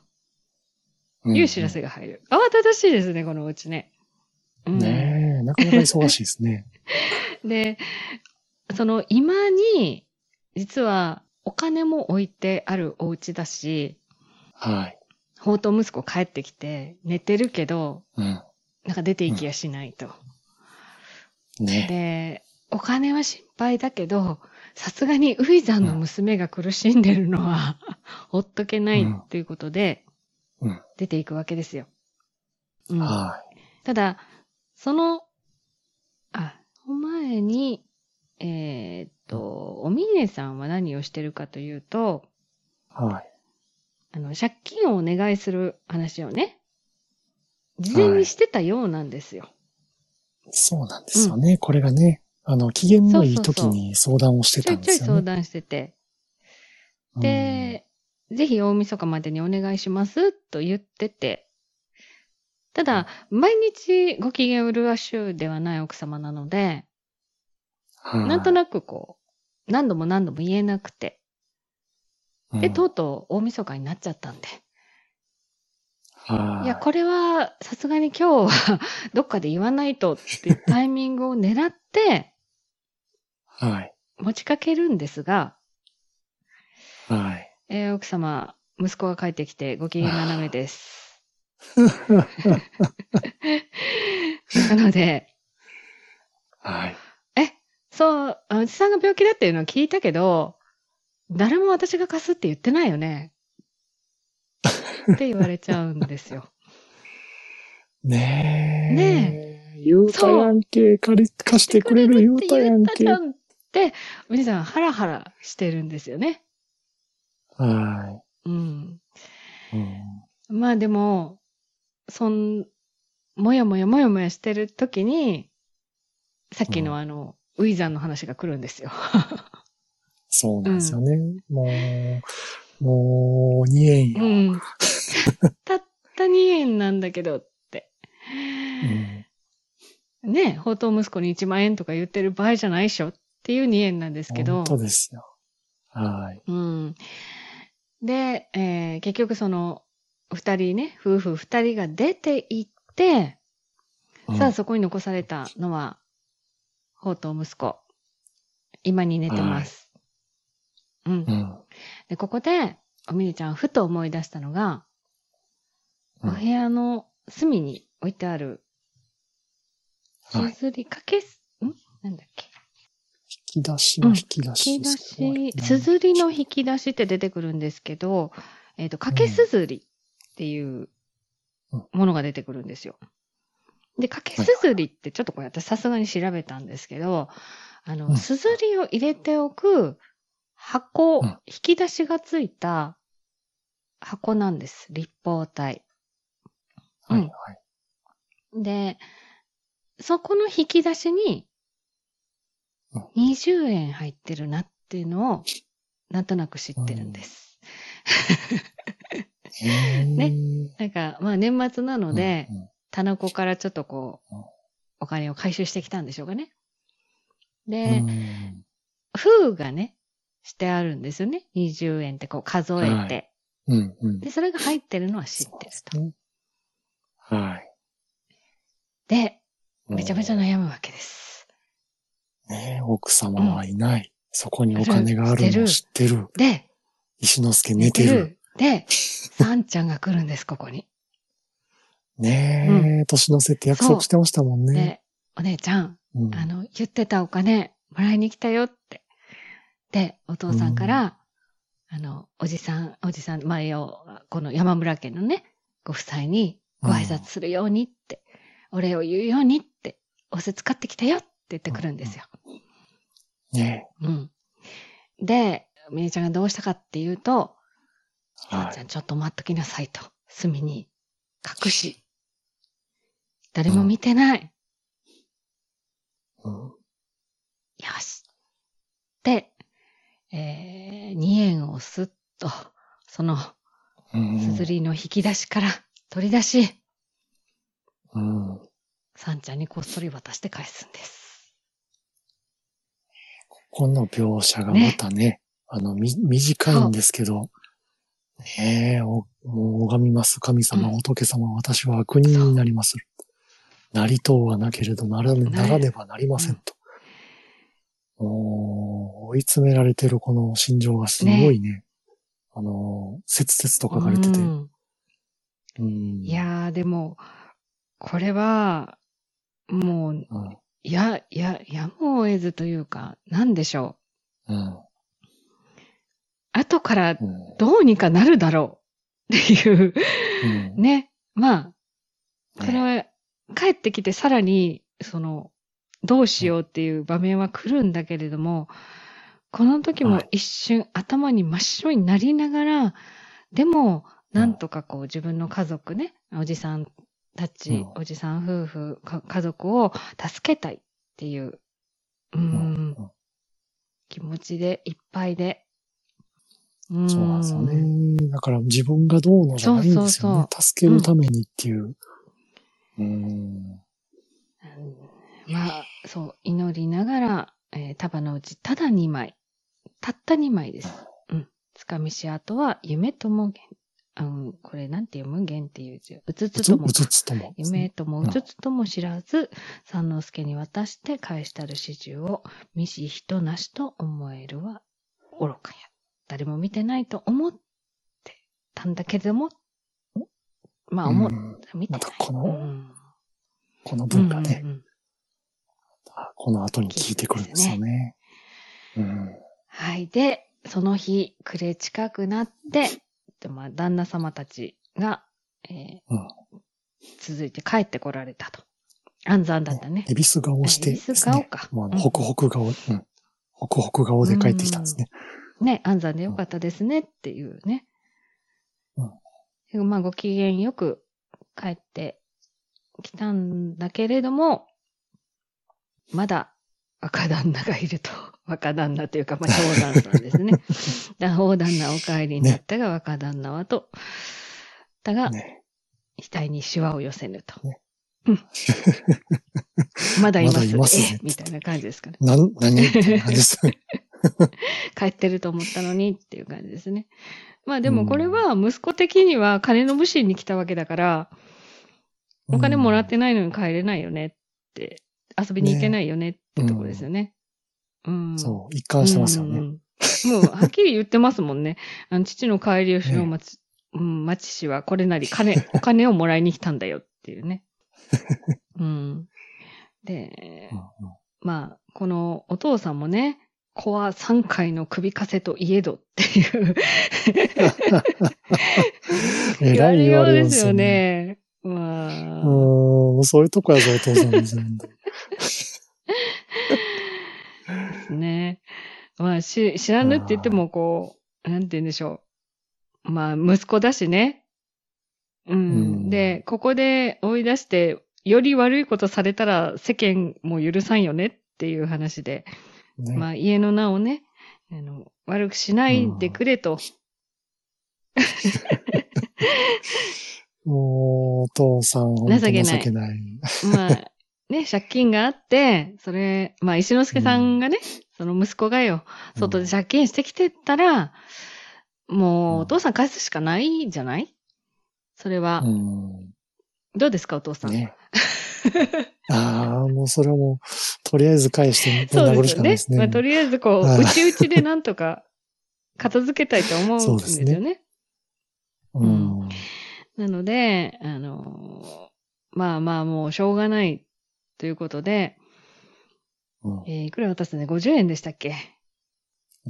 うんいう知らせが入る。慌ただしいですね、このうちね。うんねえ、なかなか忙しいですね。で、その今に、実はお金も置いてあるお家だし、はい。宝刀息子帰ってきて寝てるけど、うん。なんか出て行きやしないと。ね。で、お金は心配だけど、さすがにウイザンの娘が苦しんでるのは、ほっとけないということで、うん。出ていくわけですよ。うんはただ、その、あ、前に、えーっと、おみねさんは何をしてるかというと、い。はい。あの、借金をお願いする話をね、事前にしてたようなんですよ。そうなんですよね。これがね、あの、機嫌のいい時に相談をしてたちょいんですよね。ちょい相談してて。で、ぜひ大晦日までにお願いしますと言ってて、ただ、毎日ご機嫌うるわしゅうではない奥様なので、うん、なんとななくこう、何度も何度も言えなくて、くで、とうとう大晦日になっちゃったんで、はいや、これはさすがに今日は どっかで言わないとっていうタイミングを狙ってはい。持ちかけるんですが、はい。えー奥様、息子が帰ってきてご機嫌斜めです。なので、はい。そう、あうちさんが病気だっていうのは聞いたけど、誰も私が貸すって言ってないよね。って言われちゃうんですよ。ねえ。ねえ。言うたやんけ、借り、貸してくれる言うたやんけ。言ったじゃんって、皆さんハラハラしてるんですよね。はうん。い。うん。まあでも、そん、もやもやもやもやしてる時に、さっきのあの、ウィザンの話が来るんですよ。そうなんですよね。もう、もう、2円よ。うん。たった2円なんだけどって。うんね、宝刀息子に1万円とか言ってる場合じゃないっしょっていう2円なんですけど本。当ですよ。はい。うん。で、えー結局その、二人ね、夫婦二人が出て行って、さあそこに残されたのは、宝刀息子。今に寝てます。うんう。ん。で、ここで、おみねちゃんふと思い出したのが、うんお部屋の隅に置いてある、はい。すずりかけす、ん？なんだっけ？引き出しの引き出し引き出。し、すずりの引き出しって出てくるんですけど、えっ、と、かけすずりっていうものが出てくるんですよ。で、かけすずりってちょっとこれ私さすがに調べたんですけど、あの、うんすずりを入れておく箱、うん引き出しがついた箱なんです。立方体。はい、うんはい。で、そこの引き出しにうん20円入ってるなっていうのをなんとなく知ってるんです。ねなんか、まあ年末なので、うんうん棚子からちょっとこううん、お金を回収してきたんでしょうかね。うで、ん封がね、してあるんですよね。20円ってこう数えて。はいうん、うん。で、それが入ってるのは知ってると。ねはい。で、めちゃめちゃ悩むわけです。ねえ奥様はいない。そこにお金があるのを知ってる。で、石之助寝てる。。で、サンちゃんが来るんです、ここに。ねえ、年の瀬って約束してましたもんね。で、お姉ちゃん、うんあの、言ってたお金、もらいに来たよって。で、お父さんから、あの、おじさん、おじさん、前を、この山村家のね、ご夫妻にご挨拶するようにって、お礼を言うようにって、おせ使ってきたよって言ってくるんですよ。ねうん。で、みねちゃんがどうしたかっていうと、え。はさんちゃんちょっと待っときなさいと、隅に隠し、誰も見てない。い。うんよし。で、えー、2円をすっと、その、うんすずりの引き出しから取り出し、うん。さんちゃんにこっそり渡して返すんです。この描写がまたね、あの、み、短いんですけど、ねえ、お、もう拝みます。神様、うん。仏様、私は悪人になります。なりとうはなけれどならね、ねならねばなりませんと。お追い詰められてるこの心情がすごいね、あの、切々と書かれてて。うん。うん。いやー、でも、これは、もう、うんや、や、やむを得ずというか、なんでしょう。うん。後からうん。どうにかなるだろう。っていう、うん。ね。まあ、これねは帰ってきてさらに、その、どうしようっていう場面は来るんだけれども、この時もはい。一瞬頭に真っ白になりながら、でも、なんとかこう自分の家族ね、おじさんたち、うんおじさん夫婦、か家族を助けたいっていう、うんん、気持ちでいっぱいで。うーんそうなんですよね。だから自分がどうのじゃないんですよね。そうそう助けるためにっていう。うん。うんまあ、そう、祈りながら、えー束のうちただ2枚。たった2枚です。うん。つかみし跡は、夢とも源。うん、これなんて読む源っていう字。うつうつ、つともう。つつとも。夢ともうつつとも知らず、三之助に渡して返したる始終を、見し人なしと思えるは愚かや。誰も見てないと思ってたんだけども、まあ思っうん見てない。またこのうんこの文がね、うんうんうんこの後に聞いてくるんですよね。うん。はい。で、その日、暮れ近くなって、でまあ、旦那様たちが、えーうん続いて帰ってこられたと。暗算だったね。エビス顔をしてエビ顔か。もうあホクホク顔、うん。ホクホク顔で帰ってきたんですね。ね、暗算でよかったですねっていうね。まあ、ご機嫌よく帰ってきたんだけれども、まだ若旦那がいると。若旦那というか、まあ、長旦那ですね。だ大旦那お帰りになったが、若旦那はと。だが、ね。額にシワを寄せぬと。ねうん まだいますまだいますねえみたいな感じですかね。なん、何？みたいな感じです？帰ってると思ったのにっていう感じですね。まあでもこれは息子的には金の無心に来たわけだから、お金もらってないのに帰れないよねって、遊びに行けないよねってとこですよね。うん。うんそう、一貫してますよね。うんうんもう、はっきり言ってますもんね。あの父の帰りをしの町、うん、町氏はこれなり金、お金をもらいに来たんだよっていうね。うん。で、うんうんまあ、このお父さんもね、子は三回の首かせといえどっていうえ言わらい言われようですすよね。ね。まあ、うん、そういうとこやぞ、お父さんですよ。で すね。まあ、し、知らぬって言っても、こう、なんて言うんでしょう。まあ、息子だしね。うん。うんで、ここで追い出して、より悪いことされたら世間も許さんよねっていう話で、ねまあ、家の名をね、あの、悪くしないでくれと。もう、お父さん、情けない情けない。まあ、ね、借金があって、それ、まあ、石之助さんがね、その息子がよ、外で借金してきてたら、もう、お父さん返すしかないんじゃない？それは、うん。どうですか、お父さん？ね。ああ、もうそれはもう、とりあえず返して、そう殴るですよねしかないです。ね。まあ、とりあえず、こう、はい内々でなんとか、片付けたいと思うんでですすねよね。うん。なので、あのーまあまあ、もう、しょうがない、ということで、うんえーいくら渡すね ?50 円でしたっけ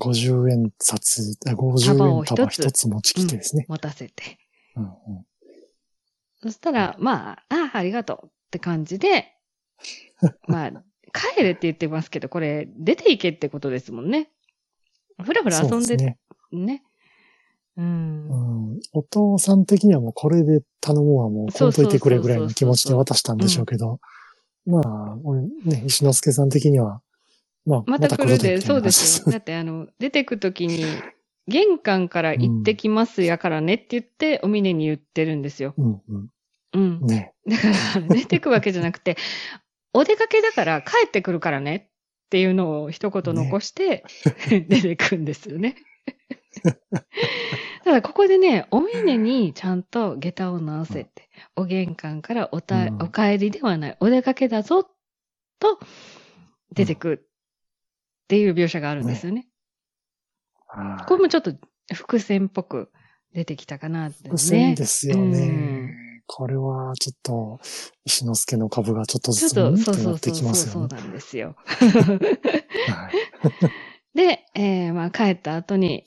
？50円札、あ50円束一つ持ちきてですね。持たせて。うんうんそしたら、まあ、ああ、ありがとうって感じで、まあ、帰れって言ってますけど、これ、出ていけってことですもんね。ふらふら遊んで、ね。ね。うん。うん。お父さん的にはもうこれで頼むわ、もう、こんといてくれぐらいの気持ちで渡したんでしょうけど、まあ、俺ね、石之助さん的には、まあ、また来るで、そうですよ。だって、あの、出てくときに、玄関から行ってきますやからねって言って、お峰に言ってるんですよ。うんうん。うん。ね。だから、出てくわけじゃなくて、お出かけだから帰ってくるからねっていうのを一言残して、出てくんですよね。ただ、ここでね、お峰にちゃんと下駄を直せて、お玄関からおた、うんお帰りではない、お出かけだぞ、と、出てくっっていう描写があるんですよね。はいこれもちょっと伏線っぽく出てきたかなって、ね。伏線ですよね。うんこれはちょっと、石之助の株がちょっとずつうん？そうそうそうってなってきそうそうますよね。なんですよ。はい。で、えー、まあ帰った後に、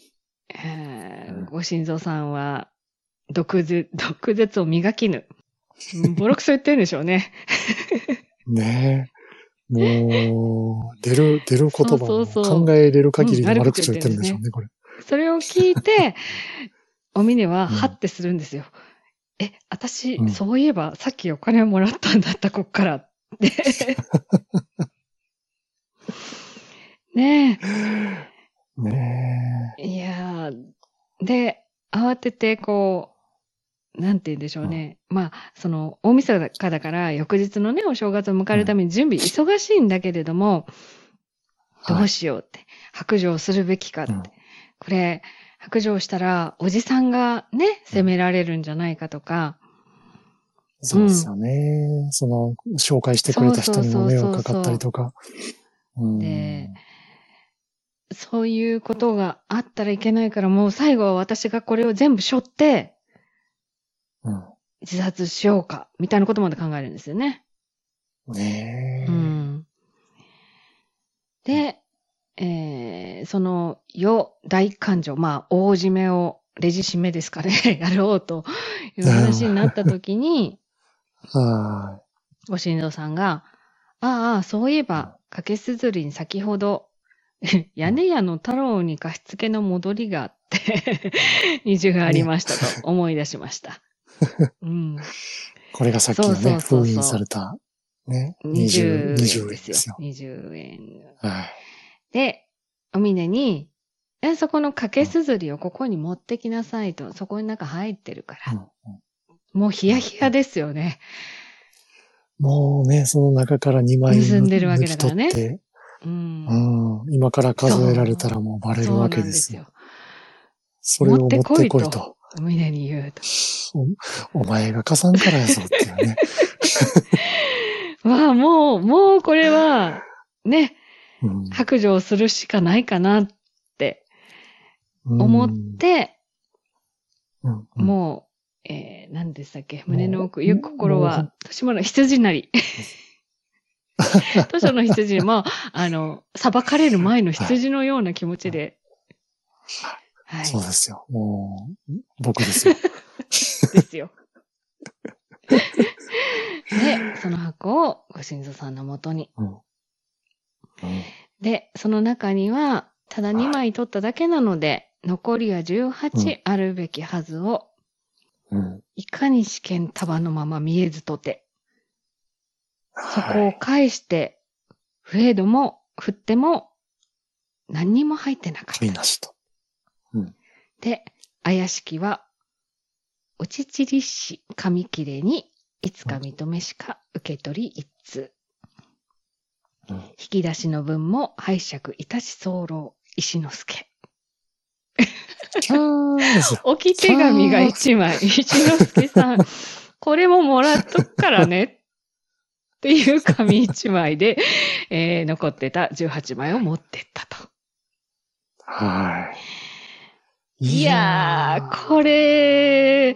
えーうんご心臓さんは、毒舌、毒舌を磨きぬ。うんボロクソ言ってるんでしょうね。ねえ。もう、出る、出る言葉も考えれる限りうんの悪口を言ってるんでしょうね、これ。それを聞いて、お峰は、うんハッてするんですよ。え、私、うんそういえば、さっきお金をもらったんだった、こっから。って。ねねえ。いやーで、慌てて、こう、なんて言うんでしょうね。まあ、その、大晦日だから、翌日のね、お正月を迎えるために準備忙しいんだけれども、え。どうしようって、白状するべきかって。うんこれ、白状したら、おじさんがね、責められるんじゃないかとか、そうですよね。その、紹介してくれた人にも迷惑かかったりとか。うんでそういうことがあったらいけないから、もう最後は私がこれを全部背負って、うん自殺しようか、みたいなことまで考えるんですよね。ねえ。うん。で、えー、その、よ、大感情、まあ、大締めを、レジ締めですかね、やろうという話になった時に、はご新郎さんが、ああ、そういえば、かけすずりに先ほど、屋根屋の太郎に貸し付けの戻りがあって、二重がありましたと思い出しました。うん。い。これがさっきのね、封印された、ね、20 20、円20ですすよ。。20円。はい。で、お峰に、え、そこのかけすずりをここに持ってきなさいと、そこに中入ってるから。うんうんもうヒヤヒヤですよね。もうね、その中から2枚盗んでるわけだからねうん。うん、今から数えられたらもうバレるわけですよ。それを持ってこいと。と。お峰に言うと。おお前が貸さんからやぞっていうね。わあ、もう、もうこれは、ね、うん白状するしかないかなって思って、うんうんもう、えー、何でしたっけ？胸の奥、ゆく心は、年もの羊なり。図書の羊も、あの、裁かれる前の羊のような気持ちで。はい。そうですよ。もう、僕ですよ。ですよ。で、その箱をご新造さんのもとに。うんで、その中には、ただ2枚取っただけなので、残りは18あるべきはずを、うん。いかに試験束のまま見えずとて、そこをはい。返して、フレードも振っても、何にも入ってなかった。神なしと。で、怪しきは、おちちりし紙切れに、いつか認めしか受け取り一通。うん引き出しの分も拝借いたし候、石之助。置き手紙が一枚。石之助さん、これももらっとくからね。っていう紙一枚で、えー残ってた18枚を持ってったと。はい。いやー、これ、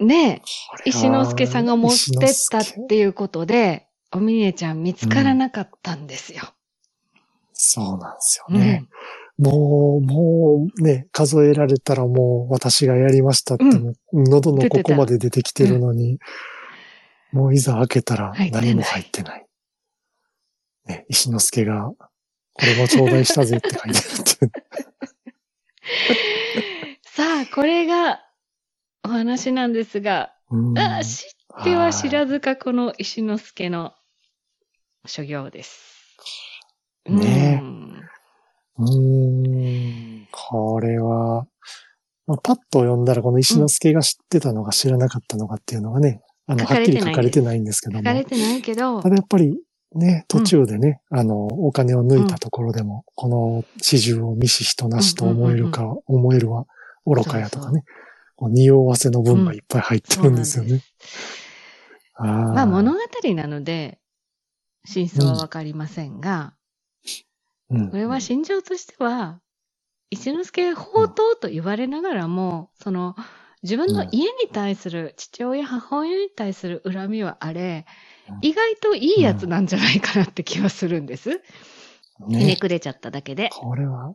ねえ、石之助さんが持ってったっていうことで、おみねちゃん見つからなかったんですよ。そうなんですようんね。もう、もうね、数えられたらもう私がやりましたって、うん喉のここまで出てきてるのに、もういざ開けたら何も入ってない。ね、石之助が、これも頂戴したぜって書いてあるって。さあ、これがお話なんですが、うんあ知っては知らずかこの石之助の所業です。ねえうん、これは、まあ、パッと読んだらこの石之助が知ってたのか知らなかったのかっていうのがね、あの、はっきり書かれてないんですけども。書かれてないけど。た、だやっぱりね、途中でね、あの、お金を抜いたところでも、この始終を見し人なしと思えるか、思えるは愚かやとかね、こう匂わせの分がいっぱい入ってるんですよね。あー。まあ物語なので、真相はわかりませんが、うん。これは心情としては、一之輔宝刀と言われながらも、その、自分の家に対する、父親、母親に対する恨みはあれ、うん意外といいやつなんじゃないかなって気はするんです。ひねね。くれちゃっただけで。これは、うん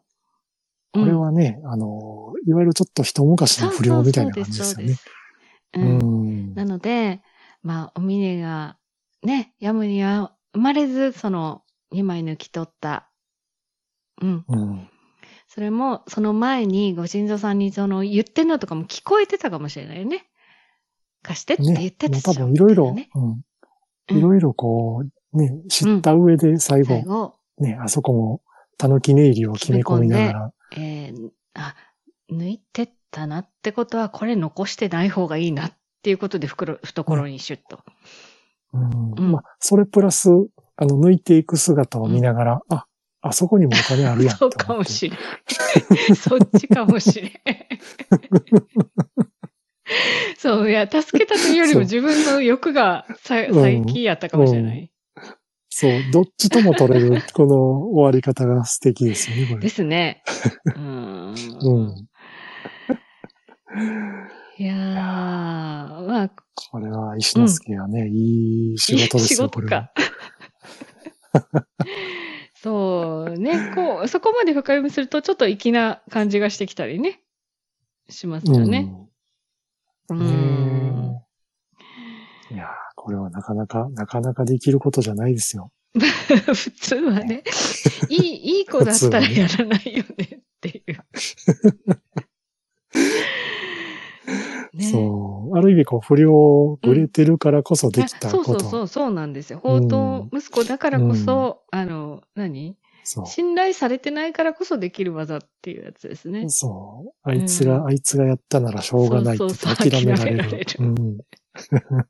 これはね、あの、いわゆるちょっと一昔の不良みたいな感じですよね。う。うんん。なので、まあ、お峰が、ね、やむには生まれず、その、二枚抜き取った。うん。うん。それも、その前に、ご親族さんにその、言ってんのとかも聞こえてたかもしれないよね。貸してって言ねっ。てたもう多分いろいろ、ね、うん。うん。いろいろこう、ね、知った上で最後、最後、ね、あそこも、たぬきネイリを決め込みながら、えー、あ、抜いてったなってことは、これ残してない方がいいなっていうことで、袋、懐にシュッと。うん。うん。まあ、それプラス、あの、抜いていく姿を見ながら、あ、あそこにもお金あるやんそう。かもしれん。そっちかもしれん。そう、いや、助けたというよりも 自分の欲が最近やったかもしれない。そう、どっちとも取れる、この終わり方が素敵ですよね、これ。ですね。うーん。うん。いやー、まあ、これは石之助がね、いい仕事ですよ、仕事これはか。。そうね、こう、そこまで深読みするとちょっと粋な感じがしてきたりね、しますよね。ううん。ねえいやー、これはなかなか、なかなかできることじゃないですよ。普通はね、いい、いい子だったらやらないよねっていう。ね そう。ある意味、こう、不良ぶれてるからこそできたこと。うそうそう、そうなんですよ。宝刀息子だからこそ、あの、何？そう信頼されてないからこそできる技っていうやつですね。そう。あいつが、うんあいつがやったならしょうがないってそうそうそう諦められる。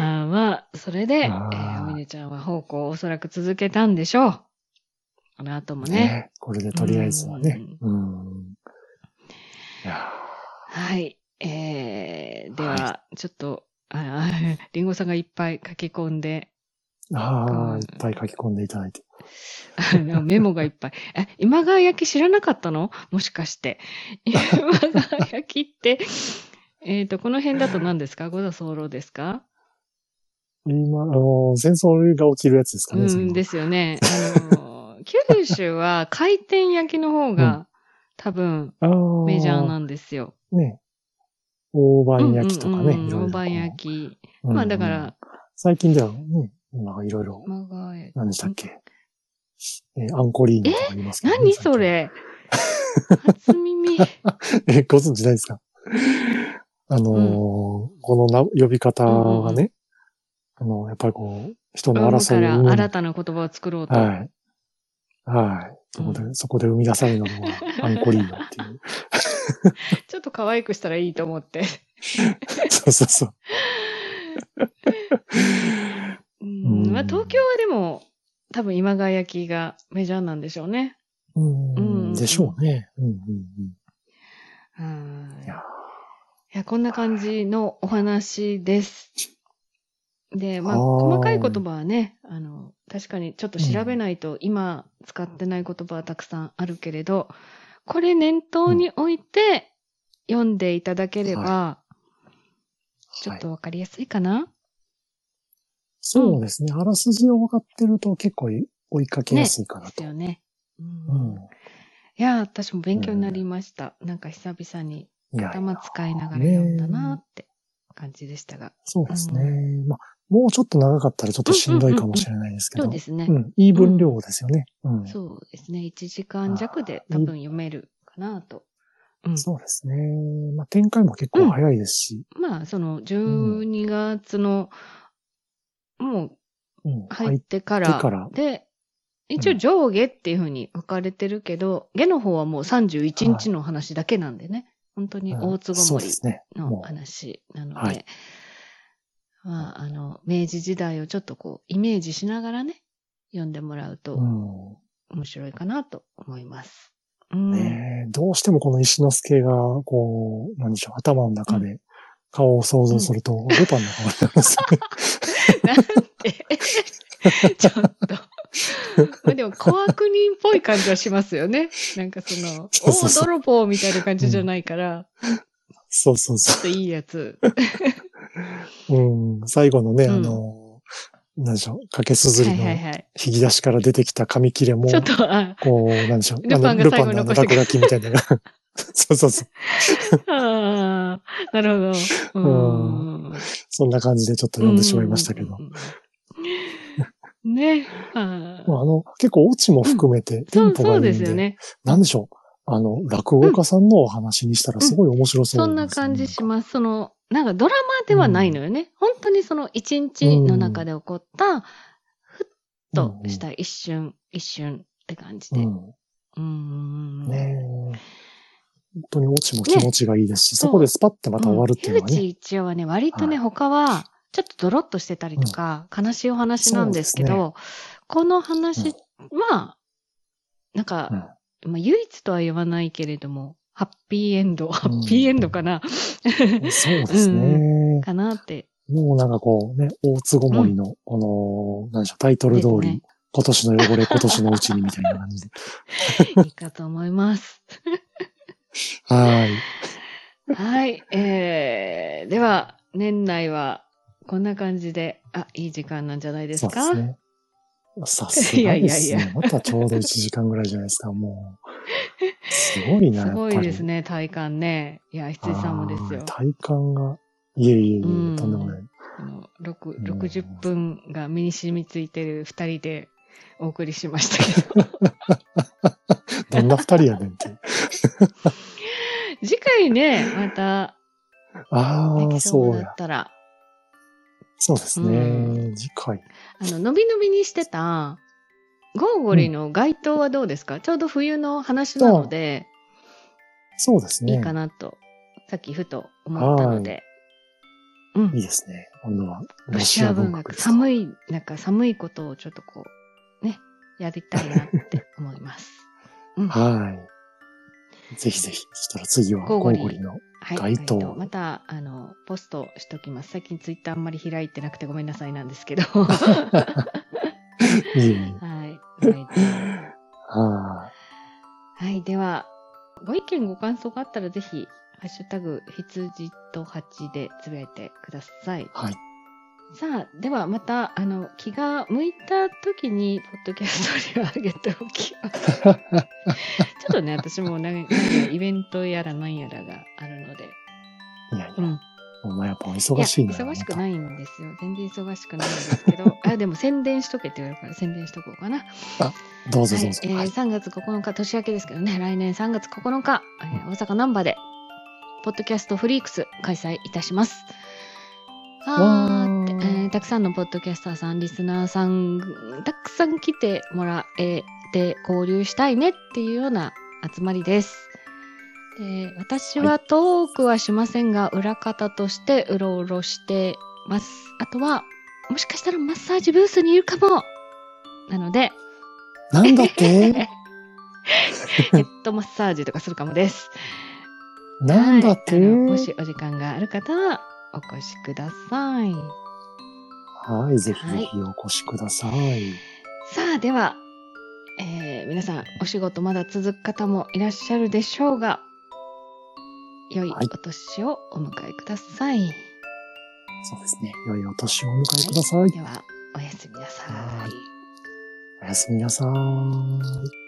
あーまあ、それで、えあーー、おみねちゃんは奉公をおそらく続けたんでしょう。この後もね。ねこれでとりあえずはね。うん。はい。えー、では、ちょっと、あーリンゴさんがいっぱい書き込んで、ーああ、うんいっぱい書き込んでいただいて。メモがいっぱい。え、今川焼き知らなかったの？もしかして。今川焼きって、えっ、と、この辺だと何ですか？五座候ですか？今、あの、戦争が起きるやつですかね。うんですよね。あの、九州は回転焼きの方が、多分メジャーなんですよ。ね。大判焼きとかね。大判焼き。うんまあだから、最近ではね、今いろいろ、今川焼き。何でしたっけ？えーアンコリーノとか言いますけどね何それ？初耳。え、ご存知ないですか？あのーこのな呼び方がね、あの、やっぱりこう、人の争いを生むら新たな言葉を作ろうと。はい。はい。そこで、そこで生み出されるのが、アンコリーノっていう。ちょっと可愛くしたらいいと思って。そうそうそう。うん。うん。まあ、東京はでも、多分今川焼きがメジャーなんでしょうね。うん。うん。でしょうね。うんうんはい。いやいや、こんな感じのお話です。で、まあ、細かい言葉はね、あの、確かにちょっと調べないと今使ってない言葉はたくさんあるけれど、これ念頭に置いて読んでいただければ、ちょっとわかりやすいかな、そうですね。あらすじを分かってると結構追いかけやすいかなと。ですよね。ううんん。いや、私も勉強になりました。なんか久々に頭使いながら読んだなって感じでしたが。そうですね。まあ、もうちょっか長かったらちょっとしんどいかもしれないですけど。そうですね。うん。いい分量ですよね。うん。そうですね。1時間弱で多分読めるかなと。うん。そうですね。まあ、展開も結構早いですし。まあ、その12月の、もううん。入ってからら、で、一応上下っていうふうに分かれてるけど、下の方はもう31日の話だけなんでね。本当に大うん坪森。のも話なので、はいまあ、あの、明治時代をちょっとこう、イメージしながらね、読んでもらうう。とうん。面白いかなと思います。うん。ねえどうしてもこの石之助が、こう、なんでしょう、頭の中で顔を想像すると、ボタンの顔になるんです。なんて、ちょっと。まあでも、小悪人っぽい感じはしますよね。なんかその、そうそうそう大泥棒みたいな感じじゃないから、そうそうそちょっといいやつ。う。うん。最後のね、うんあの、なんでしょう、掛けすずはりのいはいはい。引き出しから出てきた紙切れも、ちょっと、あ、こう、なんでしょう、ルパンがあの最後にルパンの落書きみたいなのが。そうそうそう。あーなるほど。うん。そんな感じでちょっと読んでしまいましたけど。うんうんうんうん。ね。あの、結構オチも含めて、テそう、ンポがそいういんで、ですよね。なんでしょう。あの、落語家さんのお話にしたらすごい面白そうそんな感じします。その、なんかドラマではないのよね。本当にその一日の中で起こった、ふっとした一瞬、一瞬って感じで。う。うんーん。ねえ。本当にオチも気持ちがいいですし、そこでスパッてまた終わるっていうのがね。うん。一葉はね、割とね、はい。他は、ちょっとドロッとしてたりとか、悲しいお話なんですけど、この話は、なんか、まあ、唯一とは言わないけれども、ハッピーエンド、ハッピーエンドかな、そうですね。かなって。もうなんかこうね、大津ごもりの、この、なんでしょう、タイトル通り、今年の汚れ、今年のうちにみたいな感じで。いいかと思います。はい。はい。えー、では、年内は、こんな感じで、あ、いい時間なんじゃないですそうかですね。さすがですね。いやいやいやまたちょうど1時間ぐらいじゃないですか、もう。すごいな、す。ごいですね、体感ね。いや、羊さんもですよはい。体感が、いえいえいえ、とうんんでもない。あの6うん60分が身に染みついてる二人でお送りしましたけど。どんな二人やねんって。次回ね、またああ、できそだっそううや。たら、そうですうね。次回。あの、のびのびにしてた、ゴーゴリの街灯はどうですか、ちょうど冬の話なので、そうですね。いいかなと、さっきふと思ったので。うんいい。ですね。今度は、ロシア文学。寒い、なんか寒いことをちょっとこう、ね、やりたいなって思います。うん。ははい。ぜひぜひ。そしたら次は、ゴゴーゴリーゴリの。い。街灯街また、あの、ポストしときます。最近ツイッターあんまり開いてなくてごめんなさいなんですけど。は いいえいえ。い。ははい。では、ご意見ご感想があったらぜひ、ハッシュタグ、羊と8でつぶやいてください。い。はい。さあ、ではまた、あの、気が向いた時に、ポッドキャストに上げておきます。ちょっとね、私も何何やイベントやら何やらがあるので。いやいや、うん。お前やっぱお忙しいな。や忙しくい。ないんですよ。全然忙しくないんですけど、あ、でも宣伝しとけって言われるから宣伝しとこうかな。どうぞどうぞ。はい、えーはい。3月9日、年明けですけどね、来年3月9日、えー大阪難波で、ポッドキャストフリークス開催いたします。あーたくさんのポッドキャスターさん、リスナーさん、たくさん来てもらえて交流したいねっていうような集まりです。で私はトークはしませんが、裏方としてうろうろしてます。あとは、もしかしたらマッサージブースにいるかも。なので、なんだって？ヘッドマッサージとかするかもです。なんだって？はいもしお時間がある方はお越しください。はい。ぜひぜひお越しください。さあ、では、えー皆さん、お仕事まだ続く方もいらっしゃるでしょうが、良いはいお年をお迎えください。そうですね。良いお年をお迎えください。では、おやすみなさい。はいおやすみなさい。